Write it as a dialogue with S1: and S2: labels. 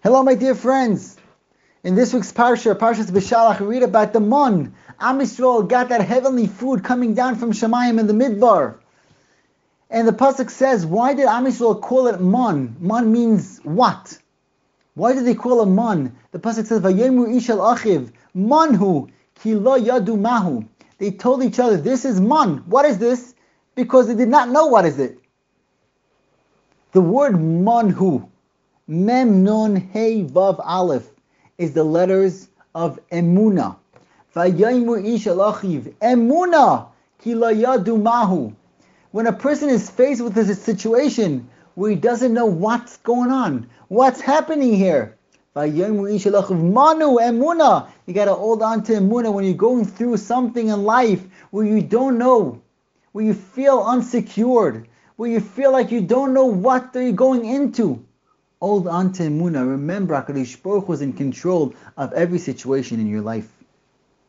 S1: Hello, my dear friends. In this week's parsha, Parshas Beshalach, we read about the Mon. Am Yisrael got that heavenly food coming down from Shemayim in the Midbar. And the pasuk says, why did Am Yisrael call it Mon? Mon means what? Why did they call it Mon? The pasuk says, Vayemu ishal achiv, Monhu, ki lo yadu mahu. They told each other, this is Mon. What is this? Because they did not know what is it. The word Monhu, Mem Nun Hey Vav Aleph is the letters of Emuna. Vayaymu ish alachiv. Emuna ki mahu. When a person is faced with a situation where he doesn't know what's going on, what's happening here. Vayaymu ish alachiv. Manu emuna. You got to hold on to emuna when you're going through something in life where you don't know, where you feel unsecured, where you feel like you don't know what you're going into. Hold on to. Remember, HaKadosh Baruch was in control of every situation in your life.